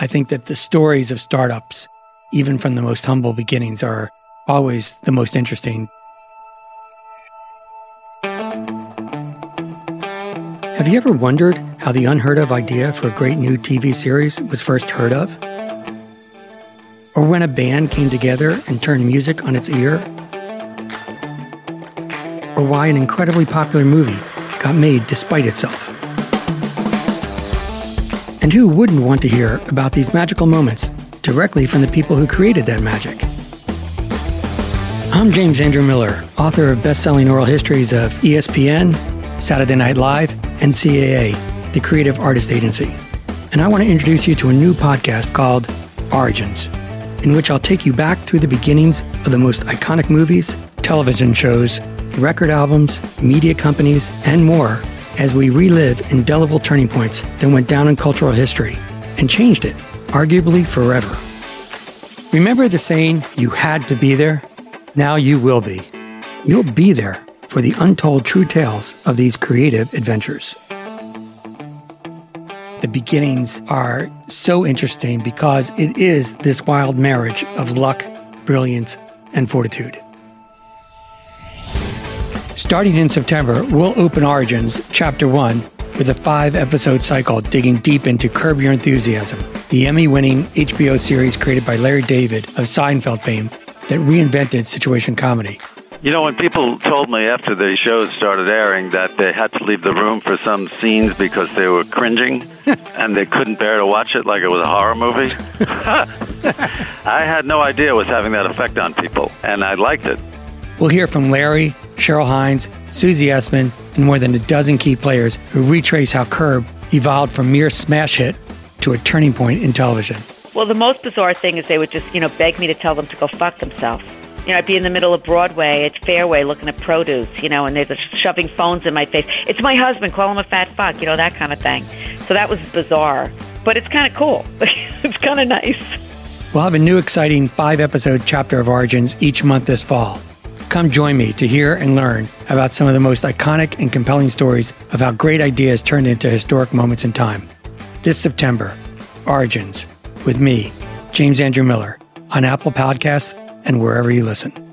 I think that the stories of startups, even from the most humble beginnings, are always the most interesting. Have you ever wondered how the unheard of idea for a great new TV series was first heard of? Or when a band came together and turned music on its ear? Or why an incredibly popular movie got made despite itself? And who wouldn't want to hear about these magical moments directly from the people who created that magic? I'm James Andrew Miller, author of best-selling oral histories of ESPN, Saturday Night Live, and CAA, the Creative Artist Agency. And I want to introduce you to a new podcast called Origins, in which I'll take you back through the beginnings of the most iconic movies, television shows, record albums, media companies, and more as we relive indelible turning points that went down in cultural history and changed it, arguably forever. Remember the saying, you had to be there? Now you will be. You'll be there for the untold true tales of these creative adventures. The beginnings are so interesting because it is this wild marriage of luck, brilliance, and fortitude. Starting in September, we'll open Origins, Chapter 1, with a five episode cycle digging deep into Curb Your Enthusiasm, the Emmy winning HBO series created by Larry David of Seinfeld fame that reinvented situation comedy. You know, when people told me after the shows started airing that they had to leave the room for some scenes because they were cringing and they couldn't bear to watch it like it was a horror movie, I had no idea it was having that effect on people, and I liked it. We'll hear from Larry, Cheryl Hines, Susie Essman, and more than a dozen key players who retrace how Curb evolved from mere smash hit to a turning point in television. Well, the most bizarre thing is they would just, you know, beg me to tell them to go fuck themselves. You know, I'd be in the middle of Broadway at Fairway looking at produce, you know, and they're just shoving phones in my face. It's my husband, call him a fat fuck, you know, that kind of thing. So that was bizarre. But it's kind of cool. it's kind of nice. We'll have a new exciting five episode chapter of Origins each month this fall. Come join me to hear and learn about some of the most iconic and compelling stories of how great ideas turned into historic moments in time. This September, Origins, with me, James Andrew Miller, on Apple Podcasts and wherever you listen.